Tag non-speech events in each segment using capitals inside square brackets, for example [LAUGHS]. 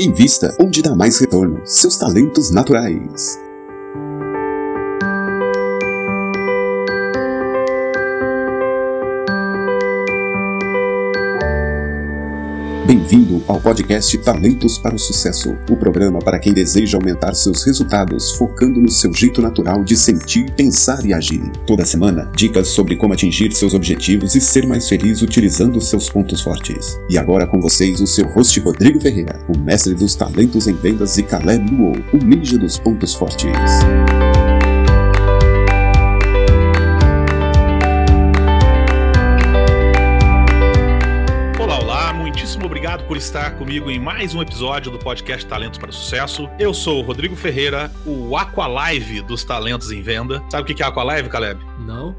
Invista onde dá mais retorno. Seus talentos naturais. Bem-vindo ao podcast Talentos para o Sucesso, o programa para quem deseja aumentar seus resultados, focando no seu jeito natural de sentir, pensar e agir. Toda semana, dicas sobre como atingir seus objetivos e ser mais feliz utilizando seus pontos fortes. E agora com vocês o seu host Rodrigo Ferreira, o mestre dos talentos em vendas e Caleb Luo, o ninja dos pontos fortes. Estar comigo em mais um episódio do podcast Talentos para o Sucesso. Eu sou o Rodrigo Ferreira, o Aqualive dos Talentos em Venda. Sabe o que é Aqualive, Caleb? Não.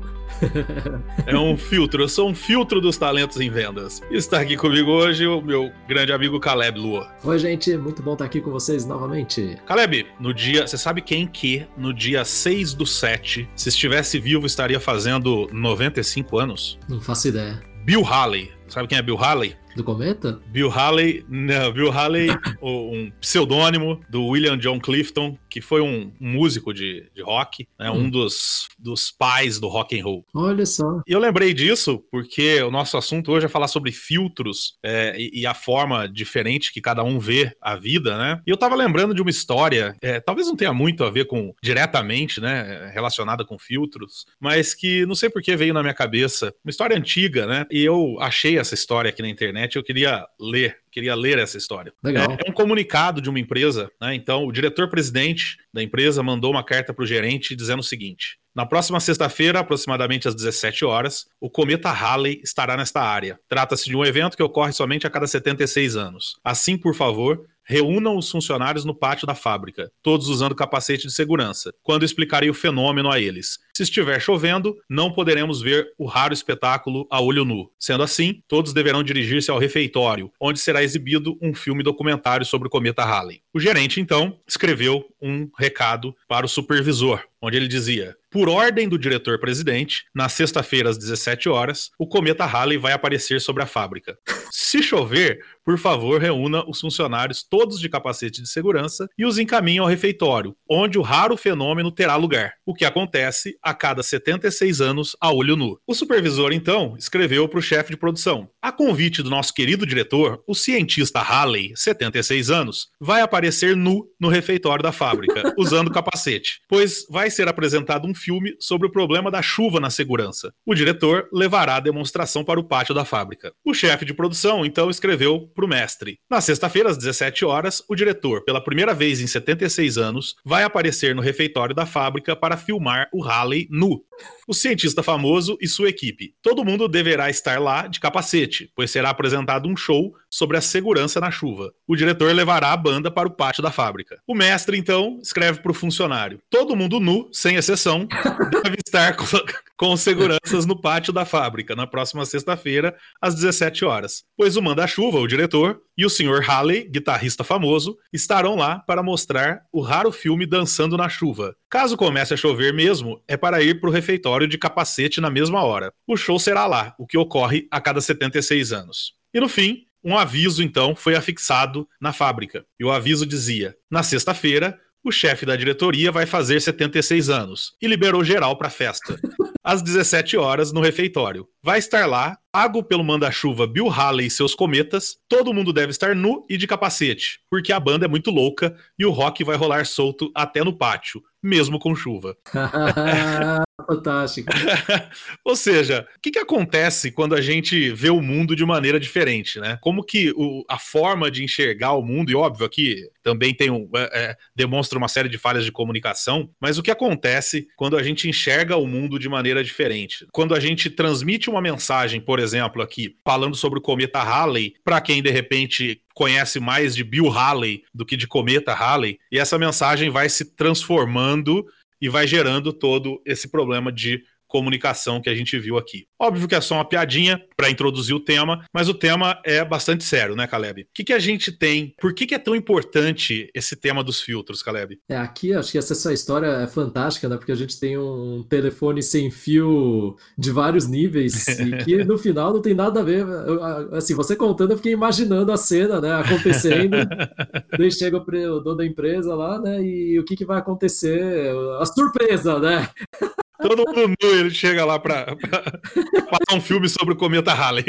[LAUGHS] é um filtro, eu sou um filtro dos talentos em vendas. Está aqui comigo hoje o meu grande amigo Caleb Lua. Oi, gente, muito bom estar aqui com vocês novamente. Caleb, no dia, você sabe quem que no dia 6 do 7, se estivesse vivo, estaria fazendo 95 anos? Não faço ideia. Bill Haley. Sabe quem é Bill Haley? Do Cometa? Bill Haley, não, Bill Haley, um pseudônimo do William John Clifton, que foi um, músico de, de rock, né, hum. um dos, dos pais do rock and roll. Olha só. E eu lembrei disso porque o nosso assunto hoje é falar sobre filtros é, e, e, a forma diferente que cada um vê a vida, né? E eu tava lembrando de uma história, é, talvez não tenha muito a ver com diretamente, né, relacionada com filtros, mas que não sei por que veio na minha cabeça, uma história antiga, né? E eu achei essa história aqui na internet internet, eu queria ler, queria ler essa história. Legal. É, é um comunicado de uma empresa, né? Então, o diretor-presidente da empresa mandou uma carta para o gerente dizendo o seguinte: na próxima sexta-feira, aproximadamente às 17 horas, o cometa Halley estará nesta área. Trata-se de um evento que ocorre somente a cada 76 anos. Assim, por favor, reúnam os funcionários no pátio da fábrica, todos usando capacete de segurança, quando explicarei o fenômeno a eles. Se estiver chovendo, não poderemos ver o raro espetáculo a olho nu. Sendo assim, todos deverão dirigir-se ao refeitório, onde será exibido um filme documentário sobre o cometa Halley. O gerente, então, escreveu um recado para o supervisor, onde ele dizia: Por ordem do diretor-presidente, na sexta-feira às 17 horas, o cometa Halley vai aparecer sobre a fábrica. Se chover, por favor, reúna os funcionários todos de capacete de segurança e os encaminhe ao refeitório, onde o raro fenômeno terá lugar, o que acontece a cada 76 anos a olho nu. O supervisor, então, escreveu para o chefe de produção: A convite do nosso querido diretor, o cientista Halley, 76 anos, vai aparecer nu no refeitório da fábrica, [LAUGHS] usando capacete, pois vai ser apresentado um filme sobre o problema da chuva na segurança. O diretor levará a demonstração para o pátio da fábrica. O chefe de produção, então, escreveu para o mestre: Na sexta-feira, às 17 horas, o diretor, pela primeira vez em 76 anos, vai aparecer no refeitório da fábrica para filmar o Halley nu. O cientista famoso e sua equipe. Todo mundo deverá estar lá de capacete, pois será apresentado um show sobre a segurança na chuva. O diretor levará a banda para o pátio da fábrica. O mestre, então, escreve para o funcionário: Todo mundo nu, sem exceção, [LAUGHS] deve estar com, com seguranças no pátio da fábrica na próxima sexta-feira, às 17 horas. Pois o manda-chuva, o diretor, e o Sr. Halley, guitarrista famoso, estarão lá para mostrar o raro filme Dançando na Chuva. Caso comece a chover mesmo, é para ir para o refeitório de capacete na mesma hora. O show será lá, o que ocorre a cada 76 anos. E no fim, um aviso então foi afixado na fábrica. E o aviso dizia: na sexta-feira, o chefe da diretoria vai fazer 76 anos e liberou geral para festa. [LAUGHS] Às 17 horas no refeitório. Vai estar lá, pago pelo manda-chuva Bill Haley e seus cometas. Todo mundo deve estar nu e de capacete, porque a banda é muito louca e o rock vai rolar solto até no pátio, mesmo com chuva. [LAUGHS] Fantástico. [LAUGHS] Ou seja, o que, que acontece quando a gente vê o mundo de maneira diferente, né? Como que o, a forma de enxergar o mundo, e óbvio aqui também tem um, é, é, demonstra uma série de falhas de comunicação, mas o que acontece quando a gente enxerga o mundo de maneira diferente? Quando a gente transmite uma mensagem, por exemplo, aqui, falando sobre o cometa Halley, para quem de repente conhece mais de Bill Halley do que de cometa Halley, e essa mensagem vai se transformando e vai gerando todo esse problema de comunicação que a gente viu aqui. Óbvio que é só uma piadinha para introduzir o tema, mas o tema é bastante sério, né, Caleb? O que, que a gente tem? Por que, que é tão importante esse tema dos filtros, Caleb? É, aqui acho que essa história é fantástica, né? Porque a gente tem um telefone sem fio de vários níveis [LAUGHS] e que no final não tem nada a ver. Assim, você contando, eu fiquei imaginando a cena, né, acontecendo. [LAUGHS] Daí chega o dono da empresa lá, né? E o que, que vai acontecer? A surpresa, né? Todo mundo nu, ele chega lá pra, pra, passar um filme sobre o cometa Halley.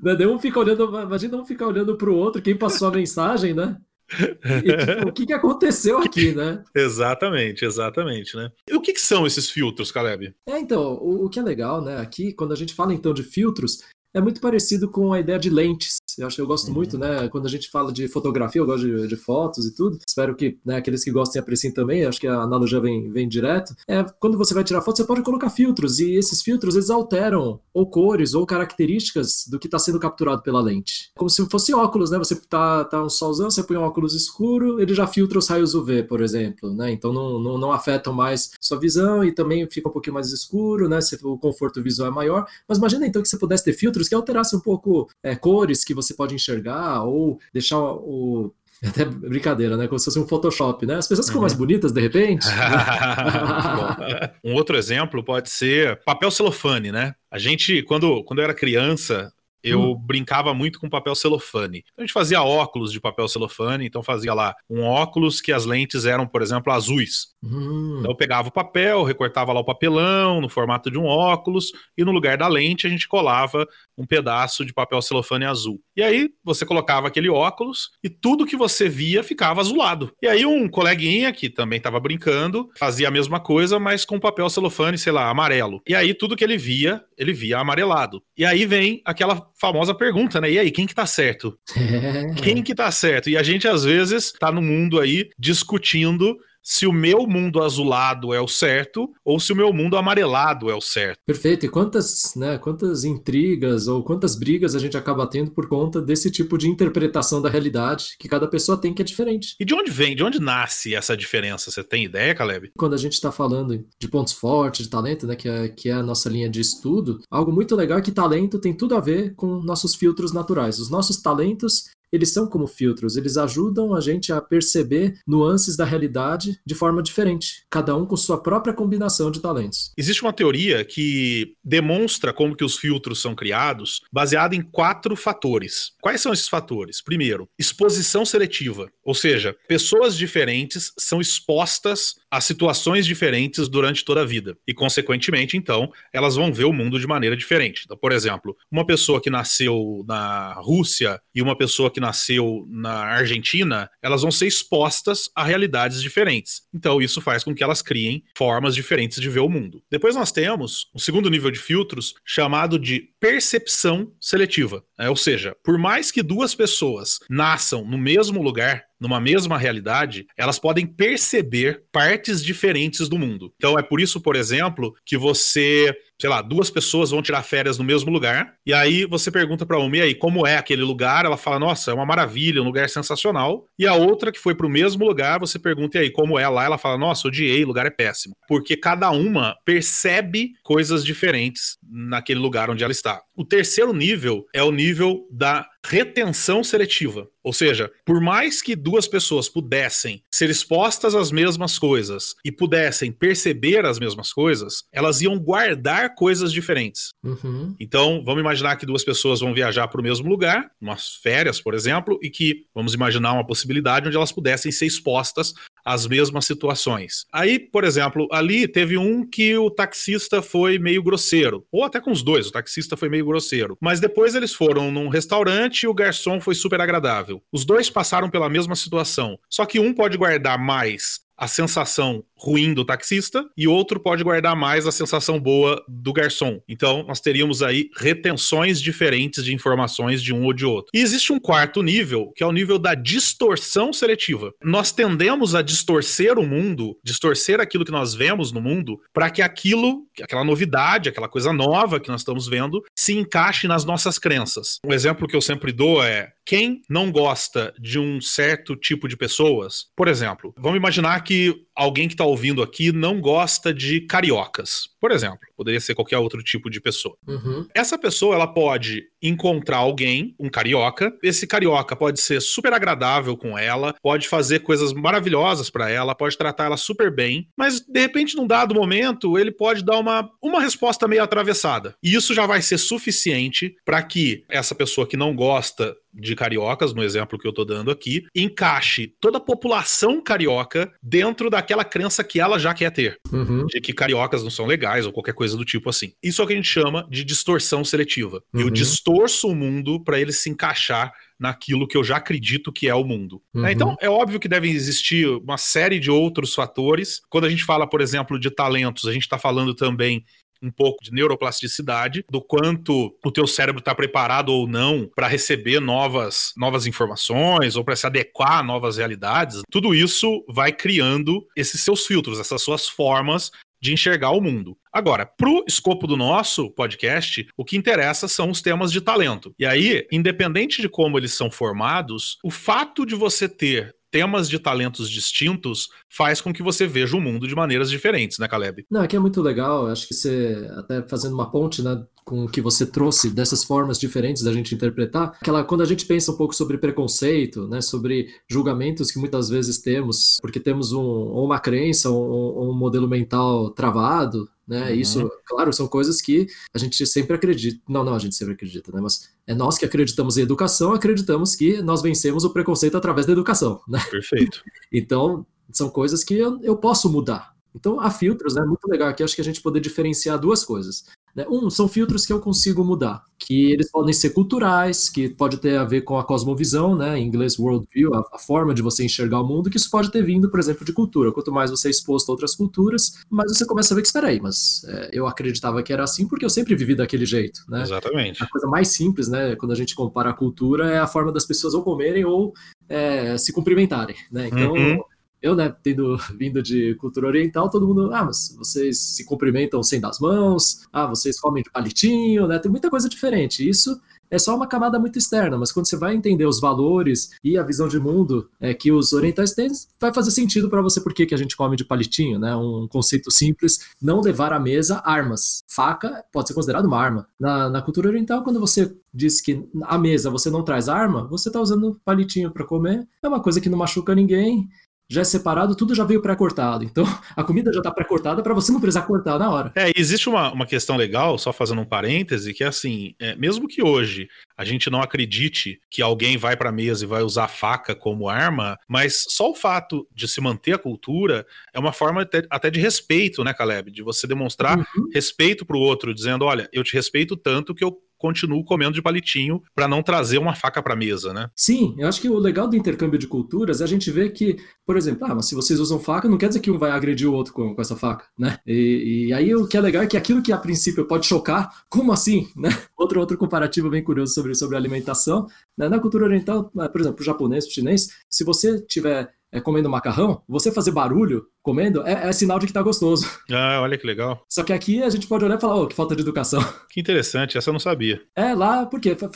Daí um fica olhando, imagina um ficar olhando pro outro, quem passou a mensagem, né? E, tipo, o que, que aconteceu aqui, né? exatamente, exatamente, né? E o que, que são esses filtros, Caleb? É, então, o, o, que é legal, né? Aqui, quando a gente fala então de filtros, é muito parecido com a ideia de lentes. Eu acho que eu gosto uhum. muito, né? Quando a gente fala de fotografia, eu gosto de, de fotos e tudo. Espero que né, aqueles que gostem apreciem também. Acho que a analogia vem, vem direto. É, quando você vai tirar foto, você pode colocar filtros. E esses filtros, eles alteram ou cores ou características do que está sendo capturado pela lente. Como se fosse óculos, né? Você tá, tá um solzão, você põe um óculos escuro, ele já filtra os raios UV, por exemplo, né? Então não, não, não afetam mais sua visão e também fica um pouquinho mais escuro, né? O conforto visual é maior. Mas imagina então que você pudesse ter filtros que alterassem um pouco é, cores que você pode enxergar ou deixar o, [LAUGHS] até brincadeira, né? Como se fosse um Photoshop, né? As pessoas ficam uhum. mais bonitas de repente. [LAUGHS] um outro exemplo pode ser papel celofane, né? A gente, quando, quando eu era criança, eu hum. brincava muito com papel celofane. A gente fazia óculos de papel celofane, então fazia lá um óculos que as lentes eram, por exemplo, azuis. Hum. Então eu pegava o papel, recortava lá o papelão no formato de um óculos e no lugar da lente a gente colava um pedaço de papel celofane azul. E aí você colocava aquele óculos e tudo que você via ficava azulado. E aí um coleguinha que também estava brincando fazia a mesma coisa, mas com papel celofane, sei lá, amarelo. E aí tudo que ele via, ele via amarelado. E aí vem aquela famosa pergunta, né? E aí, quem que tá certo? [LAUGHS] quem que tá certo? E a gente às vezes tá no mundo aí discutindo se o meu mundo azulado é o certo ou se o meu mundo amarelado é o certo. Perfeito. E quantas, né, quantas intrigas ou quantas brigas a gente acaba tendo por conta desse tipo de interpretação da realidade que cada pessoa tem que é diferente. E de onde vem, de onde nasce essa diferença? Você tem ideia, Caleb? Quando a gente está falando de pontos fortes, de talento, né, que é, que é a nossa linha de estudo, algo muito legal é que talento tem tudo a ver com nossos filtros naturais. Os nossos talentos eles são como filtros, eles ajudam a gente a perceber nuances da realidade de forma diferente, cada um com sua própria combinação de talentos. Existe uma teoria que demonstra como que os filtros são criados, baseada em quatro fatores. Quais são esses fatores? Primeiro, exposição seletiva, ou seja, pessoas diferentes são expostas a situações diferentes durante toda a vida e consequentemente, então, elas vão ver o mundo de maneira diferente. Então, por exemplo, uma pessoa que nasceu na Rússia e uma pessoa que nasceu na Argentina, elas vão ser expostas a realidades diferentes. Então, isso faz com que elas criem formas diferentes de ver o mundo. Depois nós temos um segundo nível de filtros chamado de percepção seletiva. É, ou seja, por mais que duas pessoas nasçam no mesmo lugar, numa mesma realidade, elas podem perceber partes diferentes do mundo. Então é por isso, por exemplo, que você sei lá, duas pessoas vão tirar férias no mesmo lugar, e aí você pergunta para uma, e aí, como é aquele lugar? Ela fala, nossa, é uma maravilha, um lugar sensacional. E a outra, que foi para o mesmo lugar, você pergunta, e aí, como é lá? Ela fala, nossa, odiei, o lugar é péssimo. Porque cada uma percebe coisas diferentes naquele lugar onde ela está. O terceiro nível é o nível da retenção seletiva. Ou seja, por mais que duas pessoas pudessem ser expostas às mesmas coisas e pudessem perceber as mesmas coisas, elas iam guardar coisas diferentes. Uhum. Então, vamos imaginar que duas pessoas vão viajar para o mesmo lugar, umas férias, por exemplo, e que vamos imaginar uma possibilidade onde elas pudessem ser expostas as mesmas situações. Aí, por exemplo, ali teve um que o taxista foi meio grosseiro, ou até com os dois, o taxista foi meio grosseiro. Mas depois eles foram num restaurante e o garçom foi super agradável. Os dois passaram pela mesma situação, só que um pode guardar mais a sensação ruim do taxista e outro pode guardar mais a sensação boa do garçom. Então, nós teríamos aí retenções diferentes de informações de um ou de outro. E existe um quarto nível, que é o nível da distorção seletiva. Nós tendemos a distorcer o mundo, distorcer aquilo que nós vemos no mundo, para que aquilo, aquela novidade, aquela coisa nova que nós estamos vendo, se encaixe nas nossas crenças. Um exemplo que eu sempre dou é quem não gosta de um certo tipo de pessoas, por exemplo, vamos imaginar que alguém que está ouvindo aqui não gosta de cariocas, por exemplo. Poderia ser qualquer outro tipo de pessoa. Uhum. Essa pessoa ela pode encontrar alguém, um carioca. Esse carioca pode ser super agradável com ela, pode fazer coisas maravilhosas para ela, pode tratar ela super bem, mas de repente num dado momento ele pode dar uma, uma resposta meio atravessada. E isso já vai ser suficiente para que essa pessoa que não gosta de cariocas, no exemplo que eu tô dando aqui, encaixe toda a população carioca dentro daquela crença que ela já quer ter. Uhum. De que cariocas não são legais ou qualquer coisa do tipo assim. Isso é o que a gente chama de distorção seletiva. Eu Uhum. Distorço o mundo para ele se encaixar naquilo que eu já acredito que é o mundo. Uhum. É, Então, é óbvio que devem existir uma série de outros fatores. Quando a gente fala, por exemplo, de talentos, a gente está falando também um pouco de neuroplasticidade, do quanto o teu cérebro está preparado ou não para receber novas, novas informações ou para se adequar a novas realidades. Tudo isso vai criando esses seus filtros, essas suas formas de enxergar o mundo. Agora, pro escopo do nosso podcast, o que interessa são os temas de talento. E aí, independente de como eles são formados, o fato de você ter temas de talentos distintos faz com que você veja o mundo de maneiras diferentes, né, Caleb? Não, aqui é muito legal, acho que você, até fazendo uma ponte, né, com o que você trouxe dessas formas diferentes da gente interpretar, aquela, quando a gente pensa um pouco sobre preconceito, né, sobre julgamentos que muitas vezes temos, porque temos um, ou uma crença ou, ou um modelo mental travado, né, Uhum. isso, claro, são coisas que a gente sempre acredita, não, não, a gente sempre acredita, né, mas é nós que acreditamos em educação, acreditamos que nós vencemos o preconceito através da educação, né, Perfeito. [LAUGHS] então, são coisas que eu, eu posso mudar. Então, há filtros, né? Muito legal aqui, acho que a gente poder diferenciar duas coisas. Né? Um, são filtros que eu consigo mudar, que eles podem ser culturais, que pode ter a ver com a cosmovisão, né? Em inglês, worldview, a, a forma de você enxergar o mundo, que isso pode ter vindo, por exemplo, de cultura. Quanto mais você é exposto a outras culturas, mais você começa a ver que, espera aí, mas é, eu acreditava que era assim porque eu sempre vivi daquele jeito, né? Exatamente. A coisa mais simples, né, quando a gente compara a cultura, é a forma das pessoas ou comerem ou é, se cumprimentarem, né? Então, Uhum. Eu, né, tendo [LAUGHS] vindo de cultura oriental, todo mundo, ah, mas vocês se cumprimentam sem dar as mãos, ah, vocês comem de palitinho, né? Tem muita coisa diferente. Isso é só uma camada muito externa, mas quando você vai entender os valores e a visão de mundo é, que os orientais têm, vai fazer sentido para você por que, que a gente come de palitinho, né? Um conceito simples, não levar à mesa armas. Faca pode ser considerado uma arma. Na, na cultura oriental, quando você diz que à mesa você não traz arma, você está usando palitinho para comer, é uma coisa que não machuca ninguém, já é separado, tudo já veio pré-cortado. Então, [LAUGHS] a comida já está pré-cortada para você não precisar cortar na hora. É, existe uma, uma questão legal, só fazendo um parêntese, que é assim, é, mesmo que hoje a gente não acredite que alguém vai para a mesa e vai usar a faca como arma, mas só o fato de se manter a cultura é uma forma até, até de respeito, né, Caleb? De você demonstrar Uhum. respeito pro outro, dizendo, olha, eu te respeito tanto que eu continuo comendo de palitinho para não trazer uma faca para mesa, né? Sim, eu acho que o legal do intercâmbio de culturas é a gente ver que, por exemplo, ah, mas se vocês usam faca, não quer dizer que um vai agredir o outro com, com essa faca, né? E, e aí o que é legal é que aquilo que a princípio pode chocar, como assim, né? [LAUGHS] Outro, outro comparativo bem curioso sobre, sobre alimentação, né? Na cultura oriental, eh, por exemplo, o japonês, o chinês, se você tiver eh, comendo macarrão, você fazer barulho comendo é, é sinal de que tá gostoso. [LAUGHS] Ah, olha que legal. Só que aqui a gente pode olhar e falar, oh, que falta de educação. [LAUGHS] Que interessante, essa eu não sabia. É lá, porque fa-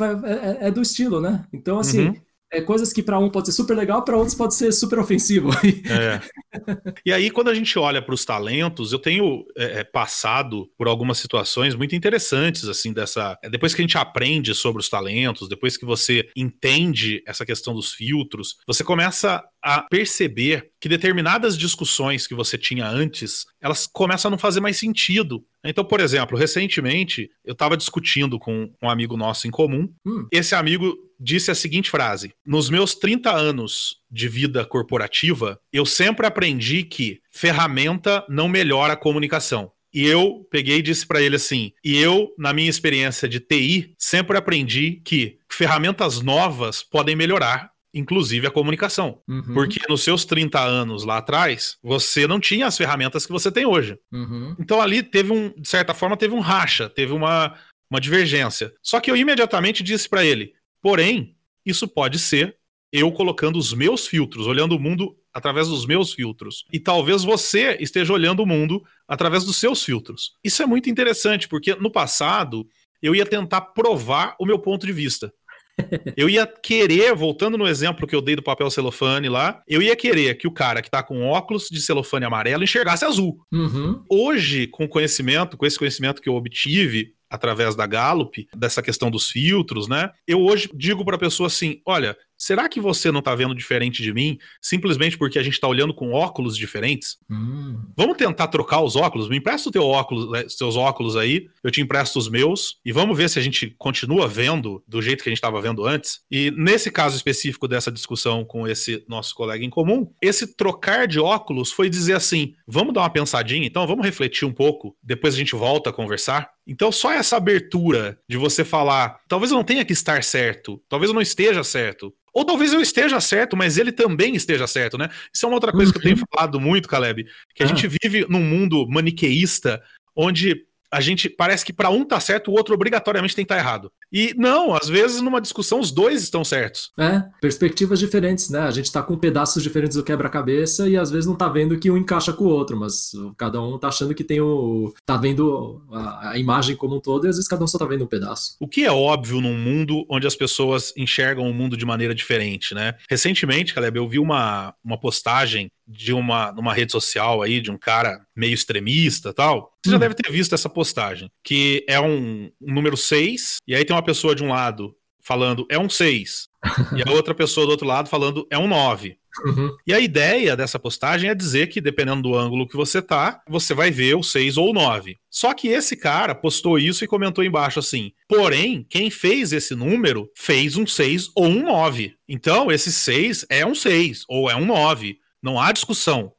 é, é do estilo, né? Então, assim, Uhum. é coisas que pra um pode ser super legal, pra outros pode ser super ofensivo. [LAUGHS] É. E aí, quando a gente olha para os talentos, eu tenho é, é, passado por algumas situações muito interessantes, assim, dessa. é, Depois que a gente aprende sobre os talentos, depois que você entende essa questão dos filtros, você começa a perceber que determinadas discussões que você tinha antes, elas começam a não fazer mais sentido. Então, por exemplo, recentemente eu estava discutindo com um amigo nosso em comum. Hum. Esse amigo disse a seguinte frase: Nos meus 30 anos de vida corporativa, eu sempre aprendi que ferramenta não melhora a comunicação. E eu peguei e disse para ele assim: e eu, na minha experiência de TI, sempre aprendi que ferramentas novas podem melhorar, inclusive a comunicação. Uhum, Porque nos seus 30 anos lá atrás, você não tinha as ferramentas que você tem hoje. uhum, Então ali teve um, de certa forma, teve um racha, teve uma, uma divergência. Só que eu imediatamente disse para ele: porém, isso pode ser eu colocando os meus filtros, olhando o mundo através dos meus filtros. E talvez você esteja olhando o mundo através dos seus filtros. Isso é muito interessante, porque no passado eu ia tentar provar o meu ponto de vista. Eu ia querer, voltando no exemplo que eu dei do papel celofane lá, eu ia querer que o cara que tá com óculos de celofane amarelo enxergasse azul. Uhum. Hoje, com conhecimento, com esse conhecimento que eu obtive, através da Gallup, dessa questão dos filtros, né? Eu hoje digo para a pessoa assim: olha, será que você não tá vendo diferente de mim simplesmente porque a gente tá olhando com óculos diferentes? Hum. Vamos tentar trocar os óculos? Me empresta o teu óculos, né, seus óculos aí, eu te empresto os meus e vamos ver se a gente continua vendo do jeito que a gente estava vendo antes. E nesse caso específico dessa discussão com esse nosso colega em comum, esse trocar de óculos foi dizer assim: vamos dar uma pensadinha, então vamos refletir um pouco, depois a gente volta a conversar. Então, só essa abertura de você falar, talvez eu não tenha que estar certo, talvez eu não esteja certo, ou talvez eu esteja certo, mas ele também esteja certo, né? Isso é uma outra coisa uhum. que eu tenho uhum. falado muito, Caleb, que a ah. gente vive num mundo maniqueísta onde a gente parece que para um tá certo, o outro obrigatoriamente tem que estar tá errado. E não, às vezes numa discussão os dois estão certos. É, perspectivas diferentes, né? A gente tá com pedaços diferentes do quebra-cabeça e às vezes não tá vendo que um encaixa com o outro, mas cada um tá achando que tem o. tá vendo a, a imagem como um todo e às vezes cada um só tá vendo um pedaço. O que é óbvio num mundo onde as pessoas enxergam o mundo de maneira diferente, né? Recentemente, Caleb, eu vi uma, uma postagem de uma numa rede social aí de um cara meio extremista tal. Você já hum. deve ter visto essa postagem, que é um, um número 6, e aí tem uma pessoa de um lado falando é um 6, e a outra pessoa do outro lado falando é um 9. Uhum. E a ideia dessa postagem é dizer que, dependendo do ângulo que você tá, você vai ver o 6 ou o 9. Só que esse cara postou isso e comentou embaixo assim: porém, quem fez esse número fez um 6 ou um 9. Então, esse 6 é um 6 ou é um 9. Não há discussão.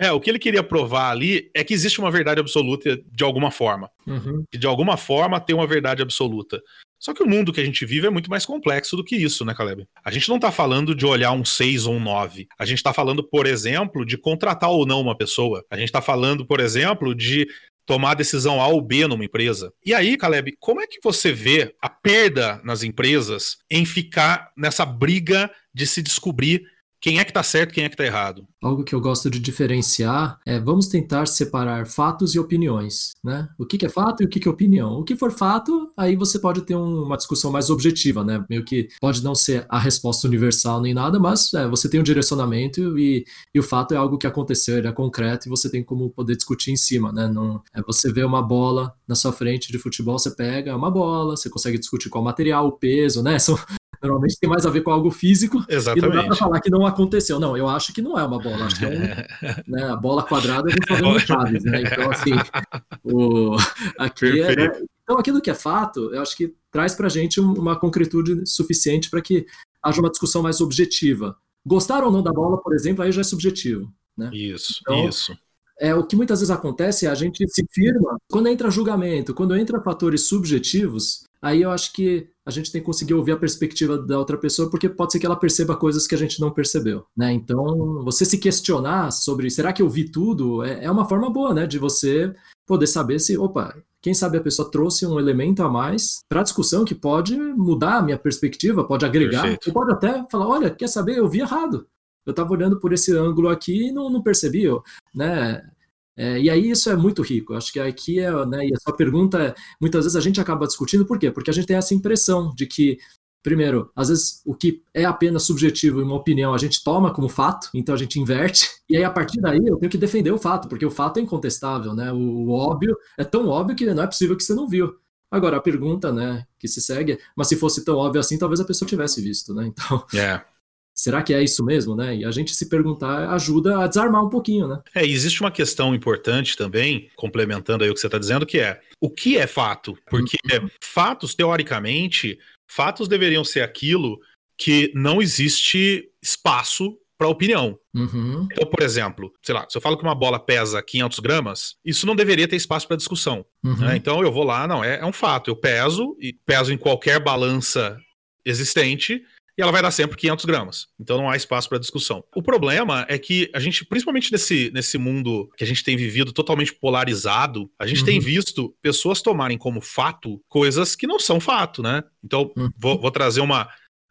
é, o que ele queria provar ali é que existe uma verdade absoluta de alguma forma. Uhum. de alguma forma tem uma verdade absoluta. Só que o mundo que a gente vive é muito mais complexo do que isso, né, Caleb? A gente não tá falando de olhar um 6 ou um 9. A gente tá falando, por exemplo, de contratar ou não uma pessoa. A gente tá falando, por exemplo, de tomar decisão A ou B numa empresa. E aí, Caleb, como é que você vê a perda nas empresas em ficar nessa briga de se descobrir quem é que tá certo, quem é que tá errado. Algo que eu gosto de diferenciar é vamos tentar separar fatos e opiniões, né? O que, que é fato e o que, que é opinião. O que for fato, aí você pode ter um, uma discussão mais objetiva, né? Meio que pode não ser a resposta universal nem nada, mas é, você tem um direcionamento e, e, o fato é algo que aconteceu, ele é concreto e você tem como poder discutir em cima, né? Não, é você vê uma bola na sua frente de futebol, você pega uma bola, você consegue discutir qual material, o peso, né? [LAUGHS] São, Normalmente tem mais a ver com algo físico. Exatamente. E não dá pra falar que não aconteceu. Não, eu acho que não é uma bola. Acho que é um, [LAUGHS] né, a bola quadrada a gente tá Chaves, né? Então, assim, o, aqui é? Então, aquilo que é fato, eu acho que traz pra gente uma concretude suficiente para que haja uma discussão mais objetiva. Gostar ou não da bola, por exemplo, aí já é subjetivo. Né? Isso, então, isso. É, o que muitas vezes acontece é a gente se firma quando entra julgamento, quando entra fatores subjetivos, aí eu acho que a gente tem que conseguir ouvir a perspectiva da outra pessoa, porque pode ser que ela perceba coisas que a gente não percebeu, né? Então, você se questionar sobre será que eu vi tudo é, é uma forma boa, né? De você poder saber se, opa, quem sabe a pessoa trouxe um elemento a mais para a discussão que pode mudar a minha perspectiva, pode agregar, Perfeito. ou pode até falar, olha, quer saber, eu vi errado. Eu estava olhando por esse ângulo aqui e não, não percebi, né? É, e aí isso é muito rico. Acho que aqui é, né, e a sua pergunta, é, muitas vezes a gente acaba discutindo por quê? Porque a gente tem essa impressão de que, primeiro, às vezes o que é apenas subjetivo e uma opinião a gente toma como fato, então a gente inverte, e aí a partir daí eu tenho que defender o fato, porque o fato é incontestável, né? O, óbvio é tão óbvio que não é possível que você não viu. Agora, a pergunta, né, que se segue, mas se fosse tão óbvio assim, talvez a pessoa tivesse visto, né? Então, yeah. É será que é isso mesmo, né? E a gente se perguntar ajuda a desarmar um pouquinho, né? É, existe uma questão importante também, complementando aí o que você está dizendo, que é o que é fato? Porque uhum. fatos, teoricamente, fatos deveriam ser aquilo que não existe espaço para opinião. Uhum. Então, por exemplo, sei lá, se eu falo que uma bola pesa 500 gramas, isso não deveria ter espaço para discussão. Uhum. Né? Então eu vou lá, não, é, é um fato, eu peso e peso em qualquer balança existente e ela vai dar sempre 500 gramas. Então não há espaço para discussão. O problema é que a gente, principalmente nesse, nesse mundo que a gente tem vivido totalmente polarizado, a gente uhum. tem visto pessoas tomarem como fato coisas que não são fato, né? Então, uhum. vou, vou trazer uma.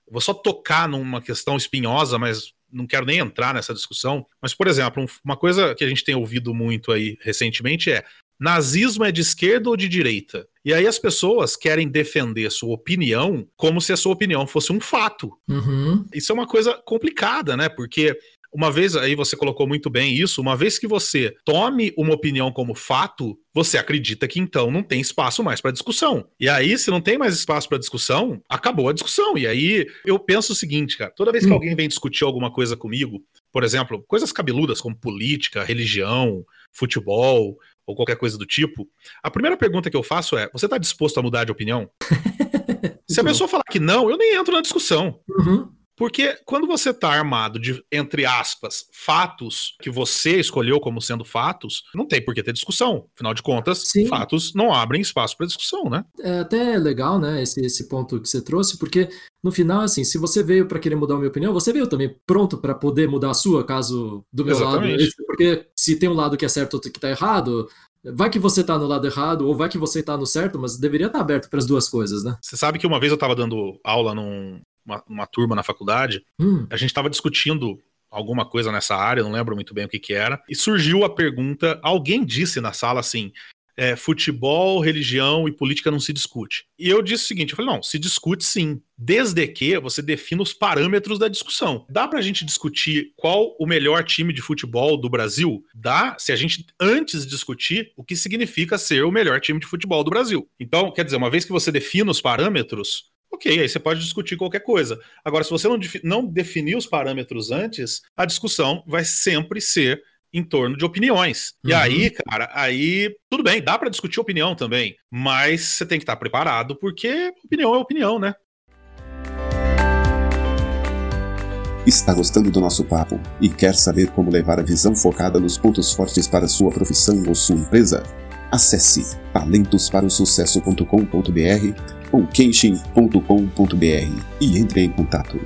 Vou só tocar numa questão espinhosa, mas não quero nem entrar nessa discussão. Mas, por exemplo, uma coisa que a gente tem ouvido muito aí recentemente é nazismo é de esquerda ou de direita? E aí as pessoas querem defender sua opinião como se a sua opinião fosse um fato. Uhum. Isso é uma coisa complicada, né? Porque uma vez, aí você colocou muito bem isso, uma vez que você tome uma opinião como fato, você acredita que então não tem espaço mais para discussão. E aí, se não tem mais espaço para discussão, acabou a discussão. E aí eu penso o seguinte, cara, toda vez que hum. alguém vem discutir alguma coisa comigo, por exemplo, coisas cabeludas como política, religião, futebol ou qualquer coisa do tipo, a primeira pergunta que eu faço é: você está disposto a mudar de opinião? [LAUGHS] Se a pessoa falar que não, eu nem entro na discussão. Uhum. Porque quando você está armado de, entre aspas, fatos que você escolheu como sendo fatos, não tem por que ter discussão. Afinal de contas, Sim. fatos não abrem espaço para discussão, né? É até legal, né, esse, esse ponto que você trouxe, porque no final, assim, se você veio para querer mudar a minha opinião, você veio também pronto para poder mudar a sua, caso do meu Exatamente. lado. Porque se tem um lado que é certo e outro que tá errado, Vai que você tá no lado errado, ou vai que você tá no certo, mas deveria estar tá aberto para as duas coisas, né? Você sabe que uma vez eu tava dando aula num, uma, uma turma na faculdade, hum. a gente estava discutindo alguma coisa nessa área, não lembro muito bem o que, que era, e surgiu a pergunta: alguém disse na sala assim. É, futebol, religião e política não se discute. E eu disse o seguinte: eu falei, não, se discute sim, desde que você defina os parâmetros da discussão. Dá pra gente discutir qual o melhor time de futebol do Brasil? Dá, se a gente antes discutir o que significa ser o melhor time de futebol do Brasil. Então, quer dizer, uma vez que você defina os parâmetros, ok, aí você pode discutir qualquer coisa. Agora, se você não, não definir os parâmetros antes, a discussão vai sempre ser em torno de opiniões. Uhum. E aí, cara, aí tudo bem, dá para discutir opinião também, mas você tem que estar preparado porque opinião é opinião, né? Está gostando do nosso papo e quer saber como levar a visão focada nos pontos fortes para sua profissão ou sua empresa? Acesse talentosparosucesso.com.br ou kenshin.com.br e entre em contato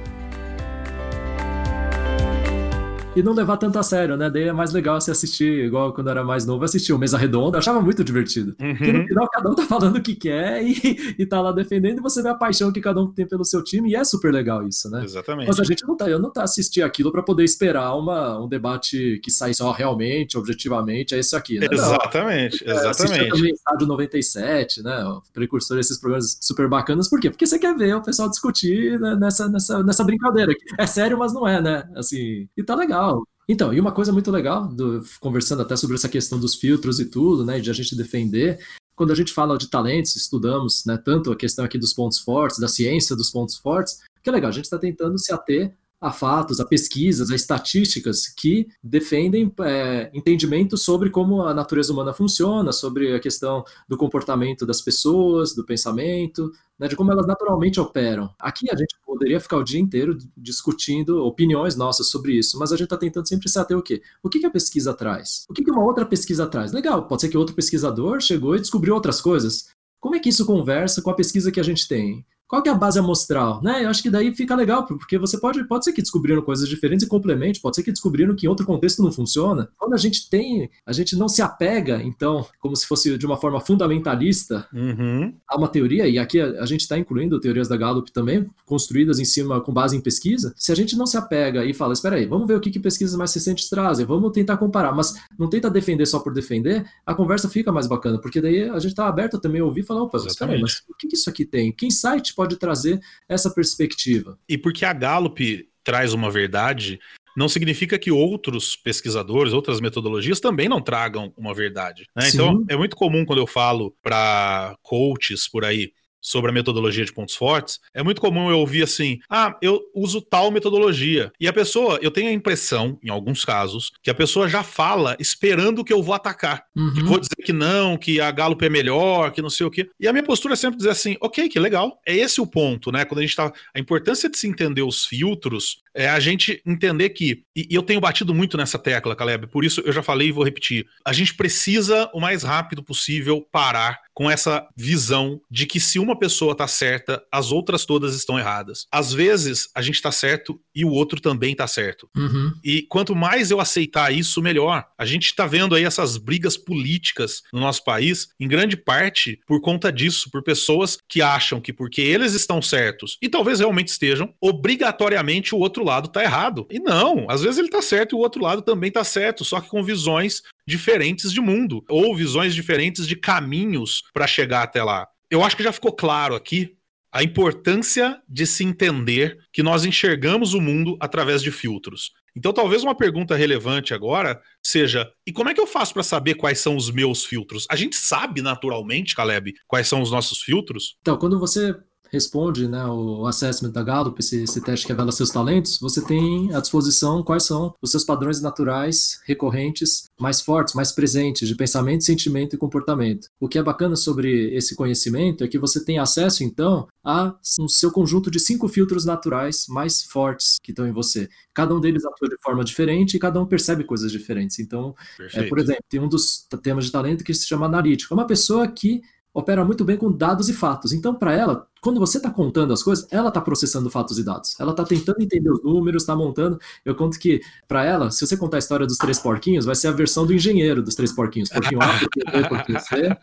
e não levar tanto a sério, né? Daí é mais legal se assistir, igual quando eu era mais novo, assistir o Mesa Redonda, eu achava muito divertido. Uhum. Porque no final cada um tá falando o que quer e, e tá lá defendendo, e você vê a paixão que cada um tem pelo seu time, e é super legal isso, né? Exatamente. Mas a gente não tá, eu não tá assistindo aquilo para poder esperar uma, um debate que saísse ó, realmente, objetivamente, é isso aqui, né? Exatamente, não, exatamente. É, também Estádio 97, né? O precursor desses programas super bacanas, por quê? Porque você quer ver o pessoal discutir né, nessa, nessa, nessa brincadeira. É sério, mas não é, né? Assim, e tá legal. Então, e uma coisa muito legal, do, conversando até sobre essa questão dos filtros e tudo, né, de a gente defender, quando a gente fala de talentos, estudamos, né, tanto a questão aqui dos pontos fortes, da ciência dos pontos fortes, que é legal, a gente está tentando se ater a fatos, a pesquisas, a estatísticas que defendem é, entendimento sobre como a natureza humana funciona, sobre a questão do comportamento das pessoas, do pensamento, né, de como elas naturalmente operam. Aqui a gente poderia ficar o dia inteiro discutindo opiniões nossas sobre isso, mas a gente está tentando sempre se ater o quê? O que, que a pesquisa traz? O que, que uma outra pesquisa traz? Legal, pode ser que outro pesquisador chegou e descobriu outras coisas. Como é que isso conversa com a pesquisa que a gente tem? Qual que é a base amostral? Né? Eu acho que daí fica legal, porque você pode, pode ser que descobriram coisas diferentes e complemente, pode ser que descobriram que em outro contexto não funciona. Quando a gente tem, a gente não se apega, então, como se fosse de uma forma fundamentalista uhum. a uma teoria, e aqui a, a gente está incluindo teorias da Gallup também, construídas em cima, com base em pesquisa, se a gente não se apega e fala, espera aí, vamos ver o que, que pesquisas mais recentes trazem, vamos tentar comparar, mas não tenta defender só por defender, a conversa fica mais bacana, porque daí a gente está aberto também a ouvir e falar, opa, espera aí, mas o que, que isso aqui tem? Que insight pode trazer essa perspectiva. E porque a Gallup traz uma verdade, não significa que outros pesquisadores, outras metodologias também não tragam uma verdade. Né? Então, é muito comum quando eu falo para coaches por aí sobre a metodologia de pontos fortes, é muito comum eu ouvir assim: ah, eu uso tal metodologia. E a pessoa, eu tenho a impressão, em alguns casos, que a pessoa já fala esperando que eu vou atacar. Uhum. Que vou dizer que não, que a Gallup é melhor, que não sei o quê. E a minha postura é sempre dizer assim: ok, que legal. É esse o ponto, né? Quando a gente tá. A importância de se entender os filtros é a gente entender que. E, e eu tenho batido muito nessa tecla, Caleb, por isso eu já falei e vou repetir. A gente precisa, o mais rápido possível, parar com essa visão de que se uma pessoa está certa, as outras todas estão erradas. Às vezes a gente está certo e o outro também está certo. Uhum. E quanto mais eu aceitar isso, melhor. A gente está vendo aí essas brigas políticas no nosso país, em grande parte por conta disso, por pessoas que acham que porque eles estão certos e talvez realmente estejam, obrigatoriamente o outro lado está errado. E não, às vezes ele está certo e o outro lado também está certo, só que com visões diferentes de mundo ou visões diferentes de caminhos para chegar até lá. Eu acho que já ficou claro aqui a importância de se entender que nós enxergamos o mundo através de filtros. Então, talvez uma pergunta relevante agora seja: e como é que eu faço para saber quais são os meus filtros? A gente sabe naturalmente, Caleb, quais são os nossos filtros? Então, quando você responde né, o assessment da Gallup, esse, esse teste que revela seus talentos, você tem à disposição quais são os seus padrões naturais recorrentes mais fortes, mais presentes de pensamento, sentimento e comportamento. O que é bacana sobre esse conhecimento é que você tem acesso, então, a um seu conjunto de cinco filtros naturais mais fortes que estão em você. Cada um deles atua de forma diferente e cada um percebe coisas diferentes. Então, é, por exemplo, tem um dos temas de talento que se chama analítico. É uma pessoa que opera muito bem com dados e fatos. Então, para ela, quando você está contando as coisas, ela está processando fatos e dados. Ela está tentando entender os números, está montando. Eu conto que, para ela, se você contar a história dos três porquinhos, vai ser a versão do engenheiro dos três porquinhos. Porquinho A, porquinho B, porquinho C.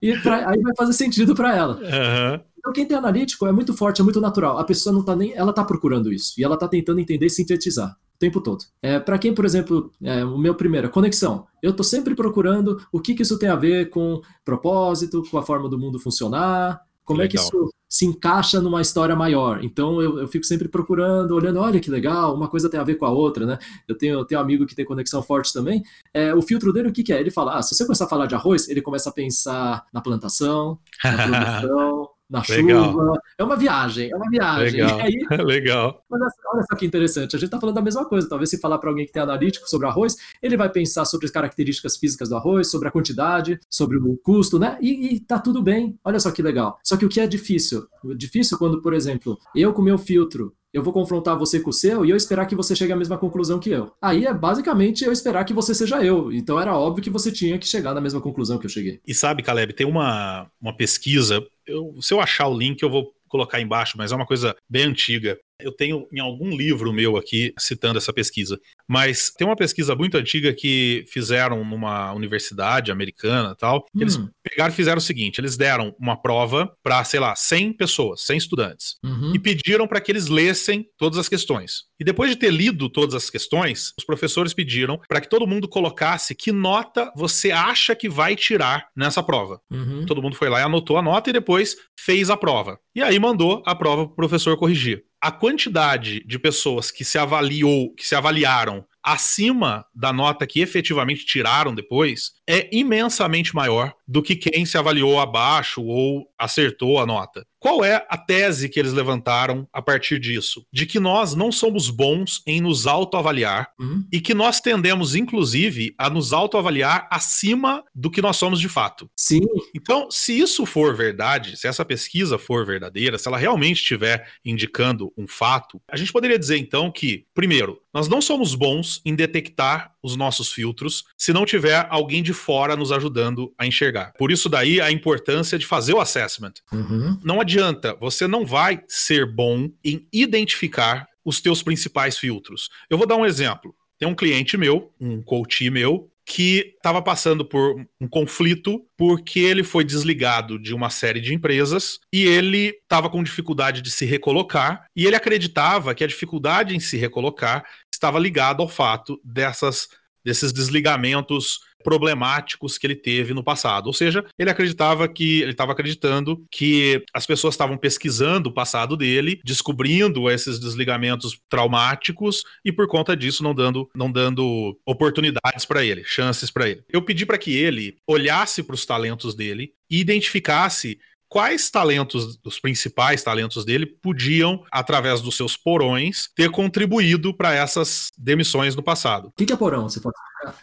E pra, aí vai fazer sentido para ela. Uhum. Então, quem tem analítico é muito forte, é muito natural. A pessoa não está nem. Ela está procurando isso. E ela está tentando entender e sintetizar tempo todo. É, para quem, por exemplo, é, o meu primeiro, conexão. Eu estou sempre procurando o que, que isso tem a ver com propósito, com a forma do mundo funcionar, como legal. é que isso se encaixa numa história maior. Então eu, eu, fico sempre procurando, olhando, olha que legal, uma coisa tem a ver com a outra, né? Eu tenho, eu tenho um amigo que tem conexão forte também. É, o filtro dele, o que, que é? Ele fala, ah, se você começar a falar de arroz, ele começa a pensar na plantação, na [LAUGHS] produção, na Legal. chuva. É uma viagem, é uma viagem. Legal. [LAUGHS] Aí, [LAUGHS] Legal. Mas olha só que interessante, a gente está falando da mesma coisa. Talvez se falar para alguém que tem analítico sobre arroz, ele vai pensar sobre as características físicas do arroz, sobre a quantidade, sobre o custo, né? E, e tá tudo bem. Olha só que legal. Só que o que é difícil? Difícil quando, por exemplo, eu com meu filtro eu vou confrontar você com o seu e eu esperar que você chegue à mesma conclusão que eu. Aí é basicamente eu esperar que você seja eu. Então era óbvio que você tinha que chegar na mesma conclusão que eu cheguei. E sabe, Caleb, tem uma, uma pesquisa. Eu, se eu achar o link, eu vou colocar embaixo, mas é uma coisa bem antiga. Eu tenho em algum livro meu aqui citando essa pesquisa. Mas tem uma pesquisa muito antiga que fizeram numa universidade americana tal. Hum. Eles pegaram e fizeram o seguinte: eles deram uma prova para, sei lá, 100 pessoas, 100 estudantes, uhum. e pediram para que eles lessem todas as questões. E depois de ter lido todas as questões, os professores pediram para que todo mundo colocasse que nota você acha que vai tirar nessa prova. Uhum. Todo mundo foi lá e anotou a nota e depois fez a prova. E aí mandou a prova para o professor corrigir a quantidade de pessoas que se avaliou, que se avaliaram acima da nota que efetivamente tiraram depois é imensamente maior do que quem se avaliou abaixo ou acertou a nota. Qual é a tese que eles levantaram a partir disso? De que nós não somos bons em nos autoavaliar uhum. e que nós tendemos, inclusive, a nos autoavaliar acima do que nós somos de fato. Sim. Então, se isso for verdade, se essa pesquisa for verdadeira, se ela realmente estiver indicando um fato, a gente poderia dizer então que, primeiro, nós não somos bons em detectar os nossos filtros se não tiver alguém de fora nos ajudando a enxergar. Por isso daí a importância de fazer o assessment. Uhum. Não adianta, você não vai ser bom em identificar os teus principais filtros. Eu vou dar um exemplo. Tem um cliente meu, um coach meu, que estava passando por um conflito porque ele foi desligado de uma série de empresas e ele estava com dificuldade de se recolocar e ele acreditava que a dificuldade em se recolocar estava ligado ao fato dessas desses desligamentos problemáticos que ele teve no passado. Ou seja, ele acreditava que ele estava acreditando que as pessoas estavam pesquisando o passado dele, descobrindo esses desligamentos traumáticos e por conta disso não dando não dando oportunidades para ele, chances para ele. Eu pedi para que ele olhasse para os talentos dele e identificasse quais talentos, os principais talentos dele, podiam, através dos seus porões, ter contribuído para essas demissões no passado. O que, é porão? Você pode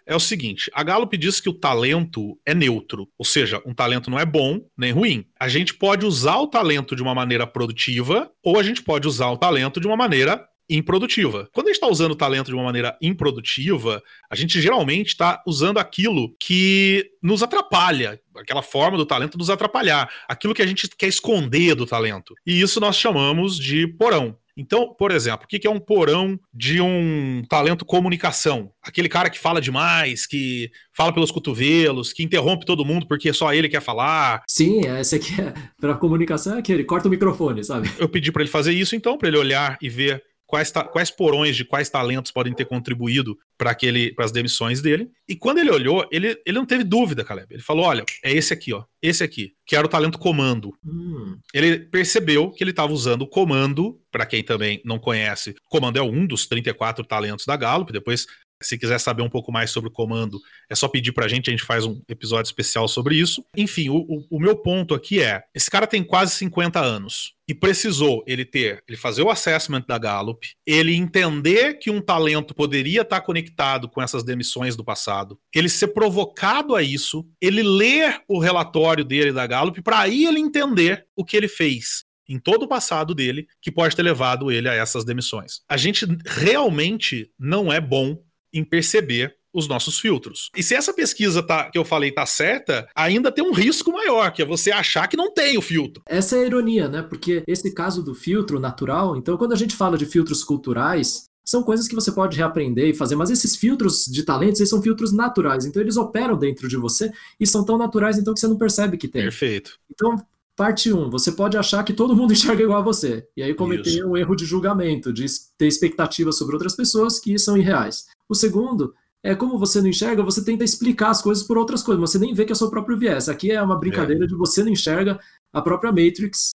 É o seguinte: a Gallup diz que o talento é neutro, ou seja, um talento não é bom nem ruim. A gente pode usar o talento de uma maneira produtiva ou a gente pode usar o talento de uma maneira improdutiva. Quando a gente está usando o talento de uma maneira improdutiva, a gente geralmente está usando aquilo que nos atrapalha, aquela forma do talento nos atrapalhar, aquilo que a gente quer esconder do talento. E isso nós chamamos de porão. Então, por exemplo, o que é um porão de um talento comunicação? Aquele cara que fala demais, que fala pelos cotovelos, que interrompe todo mundo porque só ele quer falar. Sim, esse aqui é, para comunicação é aquele, corta o microfone, sabe? Eu pedi para ele fazer isso então, para ele olhar e ver quais, quais porões de quais talentos podem ter contribuído para as demissões dele. E quando ele olhou, ele, ele não teve dúvida, Caleb. Ele falou: olha, é esse aqui, ó. Esse aqui, que era o talento comando. Hum. Ele percebeu que ele estava usando o comando, para quem também não conhece, comando é um dos 34 talentos da Gallup. Depois se quiser saber um pouco mais sobre o comando, é só pedir pra gente, a gente faz um episódio especial sobre isso. Enfim, o, o, o, meu ponto aqui é: esse cara tem quase 50 anos e precisou ele ter, ele fazer o assessment da Gallup, ele entender que um talento poderia estar conectado com essas demissões do passado, ele ser provocado a isso, ele ler o relatório dele da Gallup para aí ele entender o que ele fez em todo o passado dele que pode ter levado ele a essas demissões. A gente realmente não é bom em perceber os nossos filtros. E se essa pesquisa tá, que eu falei tá certa, ainda tem um risco maior, que é você achar que não tem o filtro. Essa é a ironia, né? Porque esse caso do filtro natural, então quando a gente fala de filtros culturais, são coisas que você pode reaprender e fazer, mas esses filtros de talentos, eles são filtros naturais, então eles operam dentro de você e são tão naturais então que você não percebe que tem. Perfeito. Então, Parte 1, você pode achar que todo mundo [LAUGHS] enxerga igual a você, e aí cometer Isso. um erro de julgamento, de ter expectativas sobre outras pessoas que são irreais. O segundo é como você não enxerga, você tenta explicar as coisas por outras coisas, mas você nem vê que é seu próprio viés. Aqui é uma brincadeira é. de você não enxerga a própria Matrix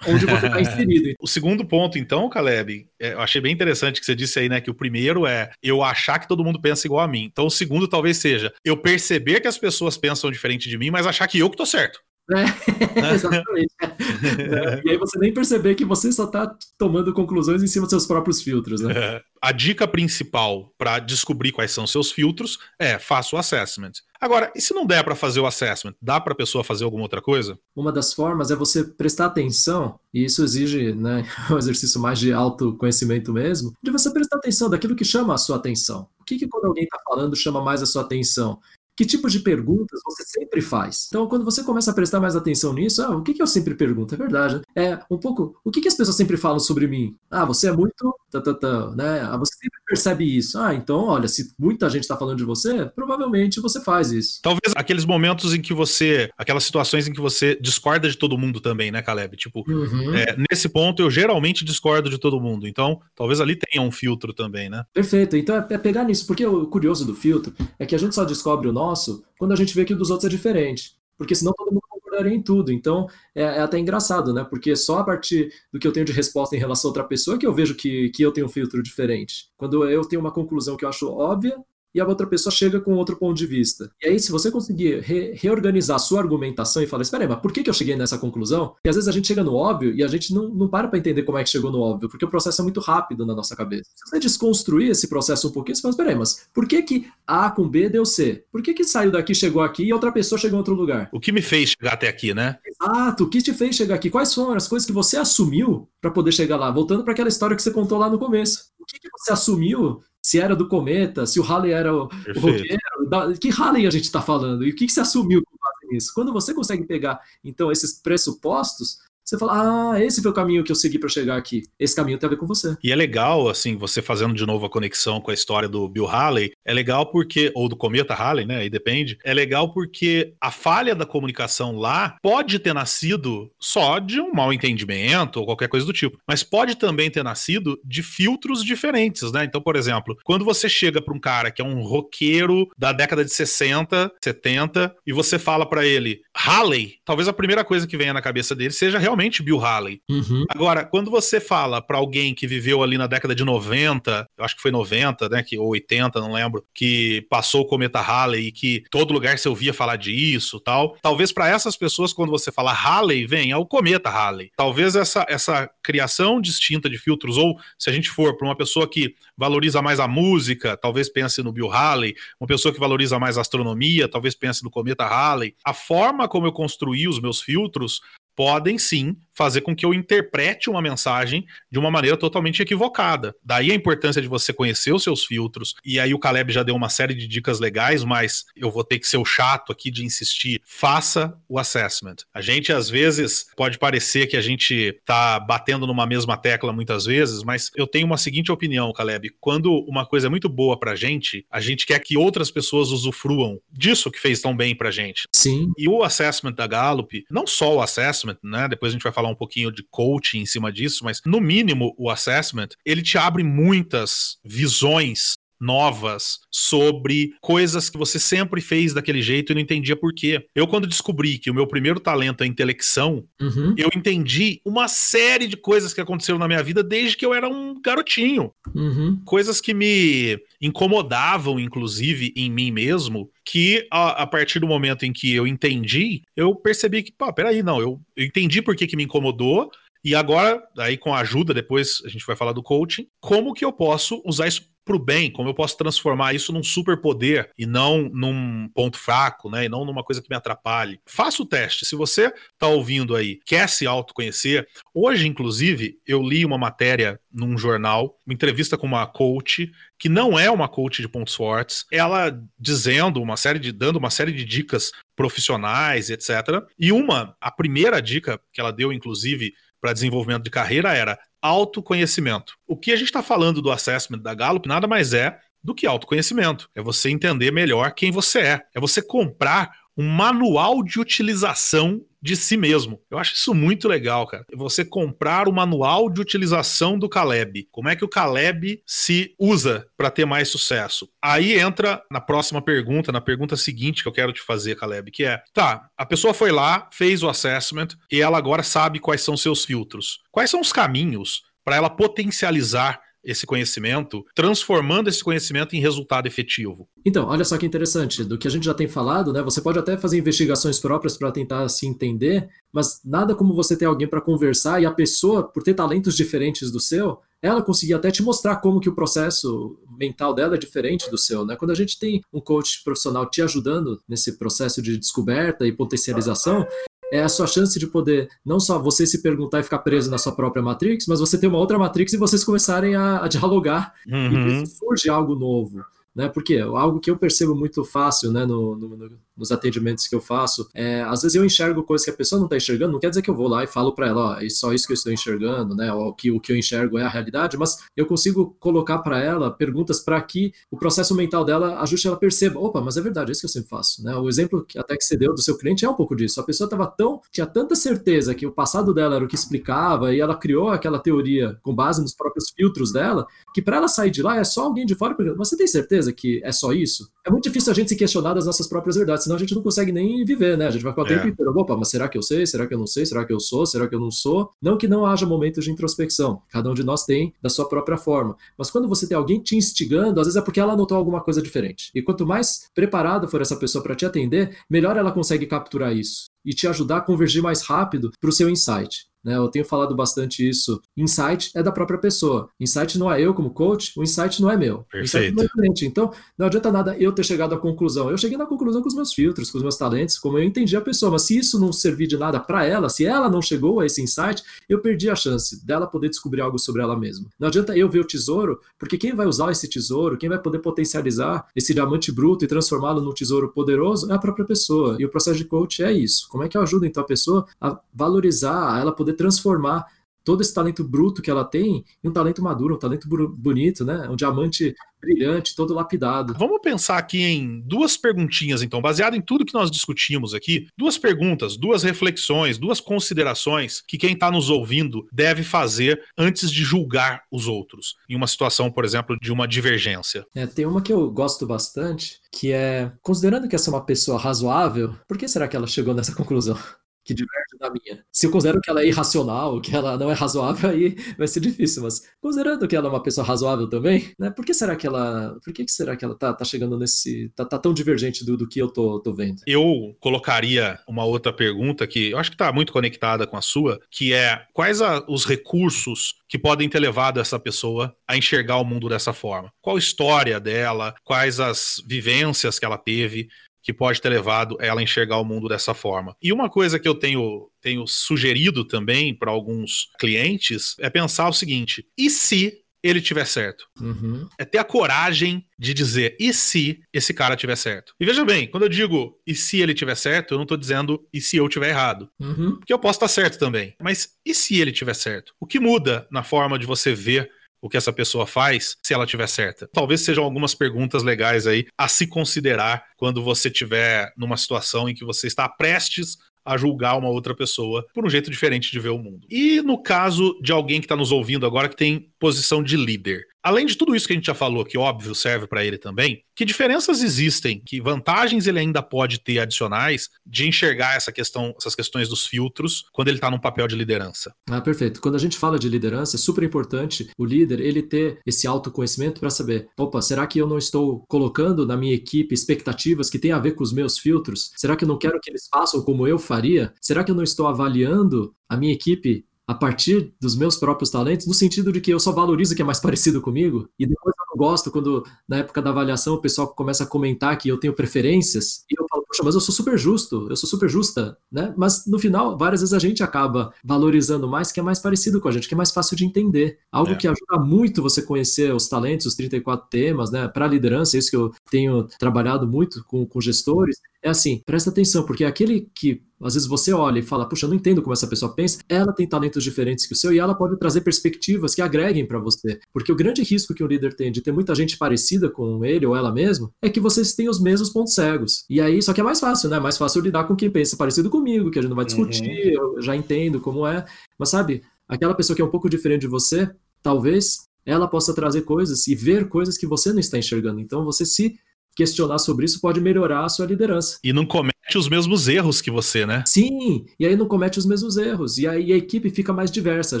onde você está [LAUGHS] inserido. o segundo ponto, então, Caleb, é, eu achei bem interessante que você disse aí, né? Que o primeiro é eu achar que todo mundo pensa igual a mim. Então, o segundo talvez seja eu perceber que as pessoas pensam diferente de mim, mas achar que eu que tô certo. É, [LAUGHS] exatamente. é, e aí você nem perceber que você só está tomando conclusões em cima dos seus próprios filtros, né? É. A dica principal para descobrir quais são seus filtros é faça o assessment. Agora, e se não der para fazer o assessment, dá para a pessoa fazer alguma outra coisa? Uma das formas é você prestar atenção, e isso exige né, [LAUGHS] um exercício mais de autoconhecimento mesmo, de você prestar atenção daquilo que chama a sua atenção. O que, que quando alguém está falando chama mais a sua atenção? Que tipo de perguntas você sempre faz? Então, quando você começa a prestar mais atenção nisso, ah, o que, que eu sempre pergunto? É verdade. Né? É um pouco, o que, que as pessoas sempre falam sobre mim? Ah, você é muito. Tá, tá, tá, né? Ah, você sempre percebe isso. Ah, então, olha, se muita gente está falando de você, provavelmente você faz isso. Talvez aqueles momentos em que você. Aquelas situações em que você discorda de todo mundo também, né, Caleb? Tipo, uhum. é, nesse ponto eu geralmente discordo de todo mundo. Então, talvez ali tenha um filtro também, né? Perfeito. Então é, é pegar nisso, porque o curioso do filtro é que a gente só descobre o nosso quando a gente vê que o dos outros é diferente. Porque senão todo mundo concordaria em tudo. Então é, é, até engraçado, né? Porque só a partir do que eu tenho de resposta em relação a outra pessoa que eu vejo que, que eu tenho um filtro diferente. Quando eu tenho uma conclusão que eu acho óbvia, e a outra pessoa chega com outro ponto de vista. E aí, se você conseguir re reorganizar a sua argumentação e falar, espera aí, mas por que, que eu cheguei nessa conclusão? E às vezes a gente chega no óbvio e a gente não, não para para entender como é que chegou no óbvio, porque o processo é muito rápido na nossa cabeça. Se você desconstruir esse processo um pouquinho, você fala, espera aí, mas por que que A com B deu C? Por que que saiu daqui, chegou aqui e outra pessoa chegou em outro lugar? O que me fez chegar até aqui, né? Exato, o que te fez chegar aqui? Quais foram as coisas que você assumiu para poder chegar lá? Voltando para aquela história que você contou lá no começo. O que, que você assumiu se era do Cometa, se o Halley era o, o roqueiro, da, que Halley a gente está falando? E o que, que se assumiu com base nisso? Quando você consegue pegar, então, esses pressupostos, você fala, ah, esse foi o caminho que eu segui para chegar aqui. Esse caminho tem a ver com você. E é legal, assim, você fazendo de novo a conexão com a história do Bill Haley, é legal porque, ou do Cometa Haley, né, aí depende, é legal porque a falha da comunicação lá pode ter nascido só de um mal entendimento ou qualquer coisa do tipo, mas pode também ter nascido de filtros diferentes, né? Então, por exemplo, quando você chega para um cara que é um roqueiro da década de 60, 70, e você fala para ele, Haley, talvez a primeira coisa que venha na cabeça dele seja realmente Bill Haley. Uhum. Agora, quando você fala para alguém que viveu ali na década de 90, eu acho que foi 90, né, que, ou 80, não lembro, que passou o cometa Halley e que todo lugar você ouvia falar disso tal, talvez para essas pessoas, quando você fala Halley, venha o cometa Halley. Talvez essa, essa criação distinta de filtros, ou se a gente for para uma pessoa que valoriza mais a música, talvez pense no Bill Haley, uma pessoa que valoriza mais a astronomia, talvez pense no cometa Halley. A forma como eu construí os meus filtros podem sim fazer com que eu interprete uma mensagem de uma maneira totalmente equivocada. Daí a importância de você conhecer os seus filtros. E aí o Caleb já deu uma série de dicas legais, mas eu vou ter que ser o chato aqui de insistir. Faça o assessment. A gente às vezes pode parecer que a gente tá batendo numa mesma tecla muitas vezes, mas eu tenho uma seguinte opinião, Caleb. Quando uma coisa é muito boa pra gente, a gente quer que outras pessoas usufruam disso que fez tão bem pra gente. Sim. E o assessment da Gallup, não só o assessment, né? Depois a gente vai falar falar um pouquinho de coaching em cima disso, mas no mínimo o assessment, ele te abre muitas visões novas sobre coisas que você sempre fez daquele jeito e não entendia por quê. Eu, quando descobri que o meu primeiro talento é intelecção, uhum. eu entendi uma série de coisas que aconteceram na minha vida desde que eu era um garotinho. Uhum. Coisas que me incomodavam, inclusive, em mim mesmo, que a, a, partir do momento em que eu entendi, eu percebi que, pô, peraí, não, eu, eu entendi por que, que me incomodou, e agora, aí com a ajuda, depois a gente vai falar do coaching, como que eu posso usar isso para o bem, como eu posso transformar isso num superpoder e não num ponto fraco, né? E não numa coisa que me atrapalhe. Faça o teste. Se você está ouvindo aí, quer se autoconhecer, hoje, inclusive, eu li uma matéria num jornal, uma entrevista com uma coach, que não é uma coach de pontos fortes, ela dizendo uma série de, dando uma série de dicas profissionais, etc. E uma, a primeira dica que ela deu, inclusive, para desenvolvimento de carreira era autoconhecimento. O que a gente está falando do assessment da Gallup nada mais é do que autoconhecimento. É você entender melhor quem você é. É você comprar um manual de utilização de si mesmo. Eu acho isso muito legal, cara. Você comprar o manual de utilização do Caleb. Como é que o Caleb se usa para ter mais sucesso? Aí entra na próxima pergunta, na pergunta seguinte que eu quero te fazer, Caleb, que é: tá, a pessoa foi lá, fez o assessment e ela agora sabe quais são seus filtros. Quais são os caminhos para ela potencializar esse conhecimento, transformando esse conhecimento em resultado efetivo. Então, olha só que interessante, do que a gente já tem falado, né? Você pode até fazer investigações próprias para tentar se entender, mas nada como você ter alguém para conversar e a pessoa, por ter talentos diferentes do seu, ela conseguir até te mostrar como que o processo mental dela é diferente do seu, né? Quando a gente tem um coach profissional te ajudando nesse processo de descoberta e potencialização, é a sua chance de poder não só você se perguntar e ficar preso na sua própria Matrix, mas você ter uma outra Matrix e vocês começarem a, a dialogar uhum. e surge algo novo né? Porque algo que eu percebo muito fácil, né, no, no, nos atendimentos que eu faço, é, às vezes eu enxergo coisas que a pessoa não está enxergando, não quer dizer que eu vou lá e falo para ela, ó, é só isso que eu estou enxergando, né, ou que o que eu enxergo é a realidade, mas eu consigo colocar para ela perguntas para que o processo mental dela ajuste ela perceba, opa, mas é verdade, é isso que eu sempre faço, né? O exemplo que até que você deu do seu cliente é um pouco disso. A pessoa estava tão, tinha tanta certeza que o passado dela era o que explicava e ela criou aquela teoria com base nos próprios filtros dela, que para ela sair de lá é só alguém de fora perguntando, você tem certeza que é só isso? É muito difícil a gente se questionar das nossas próprias verdades, senão a gente não consegue nem viver, né? A gente vai ficar o tempo é. inteiro, opa, mas será que eu sei? Será que eu não sei? Será que eu sou? Será que eu não sou? Não que não haja momentos de introspecção, cada um de nós tem da sua própria forma. Mas quando você tem alguém te instigando, às vezes é porque ela notou alguma coisa diferente. E quanto mais preparada for essa pessoa para te atender, melhor ela consegue capturar isso e te ajudar a convergir mais rápido para o seu insight. Né? Eu tenho falado bastante isso. Insight é da própria pessoa. Insight não é eu como coach, o insight não é meu. Perfeito. Não é cliente. Então, não adianta nada eu ter chegado à conclusão. Eu cheguei na conclusão com os meus filtros, com os meus talentos, como eu entendi a pessoa. Mas se isso não servir de nada para ela, se ela não chegou a esse insight, eu perdi a chance dela poder descobrir algo sobre ela mesma. Não adianta eu ver o tesouro, porque quem vai usar esse tesouro, quem vai poder potencializar esse diamante bruto e transformá-lo num tesouro poderoso é a própria pessoa. E o processo de coach é isso. Como é que eu ajudo então a pessoa a valorizar, a ela poder transformar todo esse talento bruto que ela tem em um talento maduro, um talento bonito, né? Um diamante brilhante, todo lapidado. Vamos pensar aqui em duas perguntinhas, então, baseado em tudo que nós discutimos aqui, duas perguntas, duas reflexões, duas considerações que quem está nos ouvindo deve fazer antes de julgar os outros, em uma situação, por exemplo, de uma divergência. É, tem uma que eu gosto bastante, que é, considerando que essa é uma pessoa razoável, por que será que ela chegou nessa [LAUGHS] conclusão? Que diverge da minha. Se eu considero que ela é irracional, que ela não é razoável, aí vai ser difícil, mas considerando que ela é uma pessoa razoável também, né? Por que será que ela, por que, que será que ela tá, tá chegando nesse, tá, tá tão divergente do, do que eu tô, tô vendo? Eu colocaria uma outra pergunta que eu acho que tá muito conectada com a sua, que é quais a, os recursos que podem ter levado essa pessoa a enxergar o mundo dessa forma? Qual a história dela? Quais as vivências que ela teve? Que pode ter levado ela a enxergar o mundo dessa forma. E uma coisa que eu tenho, tenho sugerido também para alguns clientes é pensar o seguinte: e se ele tiver certo? Uhum. É ter a coragem de dizer e se esse cara tiver certo. E veja bem, quando eu digo e se ele tiver certo, eu não estou dizendo e se eu tiver errado. Uhum. Porque eu posso estar certo também. Mas e se ele tiver certo? O que muda na forma de você ver o que essa pessoa faz se ela tiver certa. Talvez sejam algumas perguntas legais aí a se considerar quando você estiver numa situação em que você está prestes a julgar uma outra pessoa por um jeito diferente de ver o mundo. E no caso de alguém que está nos ouvindo agora que tem posição de líder, Além de tudo isso que a gente já falou, que óbvio serve para ele também, que diferenças existem, que vantagens ele ainda pode ter adicionais de enxergar essa questão, essas questões dos filtros quando ele está num papel de liderança? Ah, perfeito. Quando a gente fala de liderança, é super importante o líder ele ter esse autoconhecimento para saber, opa, será que eu não estou colocando na minha equipe expectativas que têm a ver com os meus filtros? Será que eu não quero que eles façam como eu faria? Será que eu não estou avaliando a minha equipe a partir dos meus próprios talentos, no sentido de que eu só valorizo o que é mais parecido comigo, e depois eu não gosto quando, na época da avaliação, o pessoal começa a comentar que eu tenho preferências, e eu falo, poxa, mas eu sou super justo, eu sou super justa, né? Mas no final, várias vezes a gente acaba valorizando mais o que é mais parecido com a gente, que é mais fácil de entender. Algo é. que ajuda muito você conhecer os talentos, os 34 temas, né? Para liderança, isso que eu tenho trabalhado muito com, com gestores, é assim, presta atenção, porque aquele que às vezes você olha e fala, puxa, eu não entendo como essa pessoa pensa, ela tem talentos diferentes que o seu e ela pode trazer perspectivas que agreguem para você. Porque o grande risco que um líder tem de ter muita gente parecida com ele ou ela mesma é que vocês têm os mesmos pontos cegos. E aí, só que é mais fácil, né? É mais fácil lidar com quem pensa parecido comigo, que a gente não vai discutir, uhum. eu já entendo como é. Mas sabe, aquela pessoa que é um pouco diferente de você, talvez ela possa trazer coisas e ver coisas que você não está enxergando. Então você se questionar sobre isso pode melhorar a sua liderança. E não comete os mesmos erros que você, né? Sim, e aí não comete os mesmos erros. E aí a equipe fica mais diversa. A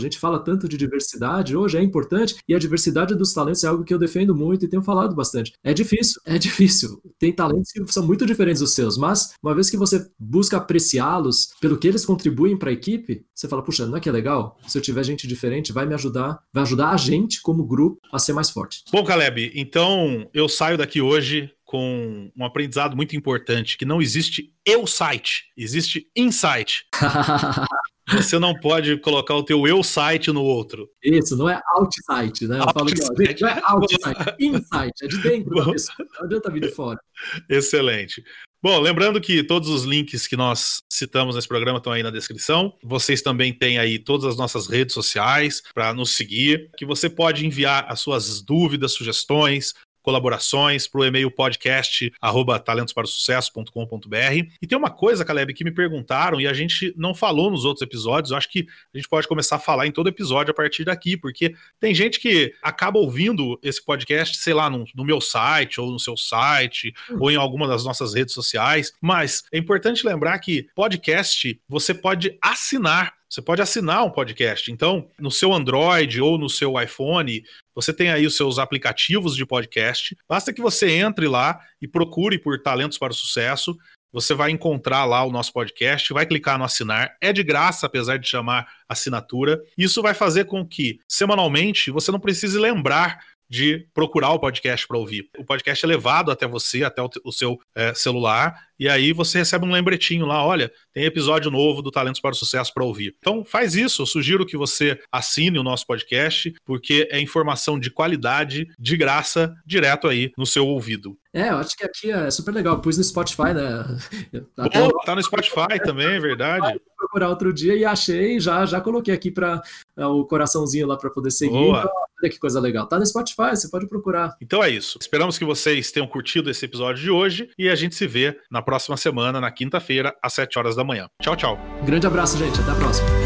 gente fala tanto de diversidade, hoje é importante, e a diversidade dos talentos é algo que eu defendo muito e tenho falado bastante. É difícil, é difícil. Tem talentos que são muito diferentes dos seus, mas uma vez que você busca apreciá-los pelo que eles contribuem para a equipe, você fala, puxa, não é que é legal? Se eu tiver gente diferente, vai me ajudar, vai ajudar a gente como grupo a ser mais forte. Bom, Caleb, então eu saio daqui hoje com um aprendizado muito importante, que não existe eu site, existe insight. [LAUGHS] Você não pode colocar o teu eu site no outro. Isso, não é outsite, né? Eu falo que, ó, não é outsite, insight, é de dentro da pessoa, não adianta vir de fora. Excelente. Bom, lembrando que todos os links que nós citamos nesse programa estão aí na descrição. Vocês também têm aí todas as nossas redes sociais para nos seguir, que você pode enviar as suas dúvidas, sugestões, colaborações para o e-mail podcast arroba talentosparosucesso.com.br. E tem uma coisa, Caleb, que me perguntaram e a gente não falou nos outros episódios. Eu acho que a gente pode começar a falar em todo episódio a partir daqui, porque tem gente que acaba ouvindo esse podcast, sei lá, no, no meu site ou no seu site ou em alguma das nossas redes sociais. Mas é importante lembrar que podcast você pode assinar você pode assinar um podcast. Então, no seu Android ou no seu iPhone, você tem aí os seus aplicativos de podcast. Basta que você entre lá e procure por Talentos para o Sucesso. Você vai encontrar lá o nosso podcast, vai clicar no assinar. É de graça, apesar de chamar assinatura. Isso vai fazer com que, semanalmente, você não precise lembrar de procurar o podcast para ouvir. O podcast é levado até você, até o, seu é, celular, e aí você recebe um lembretinho lá, olha, tem episódio novo do Talentos para o Sucesso para ouvir. Então faz isso, eu sugiro que você assine o nosso podcast, porque é informação de qualidade, de graça, direto aí no seu ouvido. É, eu acho que aqui é super legal. Pus no Spotify, né? Até oh, tá no Spotify também, é verdade. Procurar outro dia e achei, já já coloquei aqui para é, o coraçãozinho lá para poder seguir. Então, olha que coisa legal. Tá no Spotify, você pode procurar. Então é isso. Esperamos que vocês tenham curtido esse episódio de hoje e a gente se vê na próxima semana, na quinta-feira, às 7 horas da manhã. Tchau, tchau. Grande abraço, gente. Até a próxima.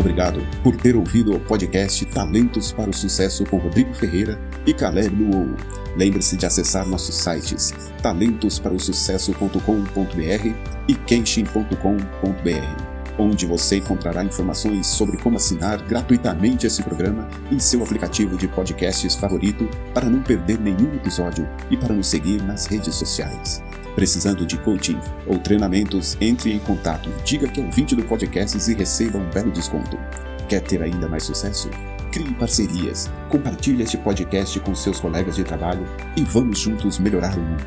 Obrigado por ter ouvido o podcast Talentos para o Sucesso com Rodrigo Ferreira e Caleb Luou. Lembre-se de acessar nossos sites talentosparosucesso.com.br e kenshin.com.br, onde você encontrará informações sobre como assinar gratuitamente esse programa em seu aplicativo de podcasts favorito para não perder nenhum episódio e para nos seguir nas redes sociais. Precisando de coaching ou treinamentos, entre em contato, diga que é ouvinte do podcast e receba um belo desconto. Quer ter ainda mais sucesso? Crie parcerias, compartilhe este podcast com seus colegas de trabalho e vamos juntos melhorar o mundo.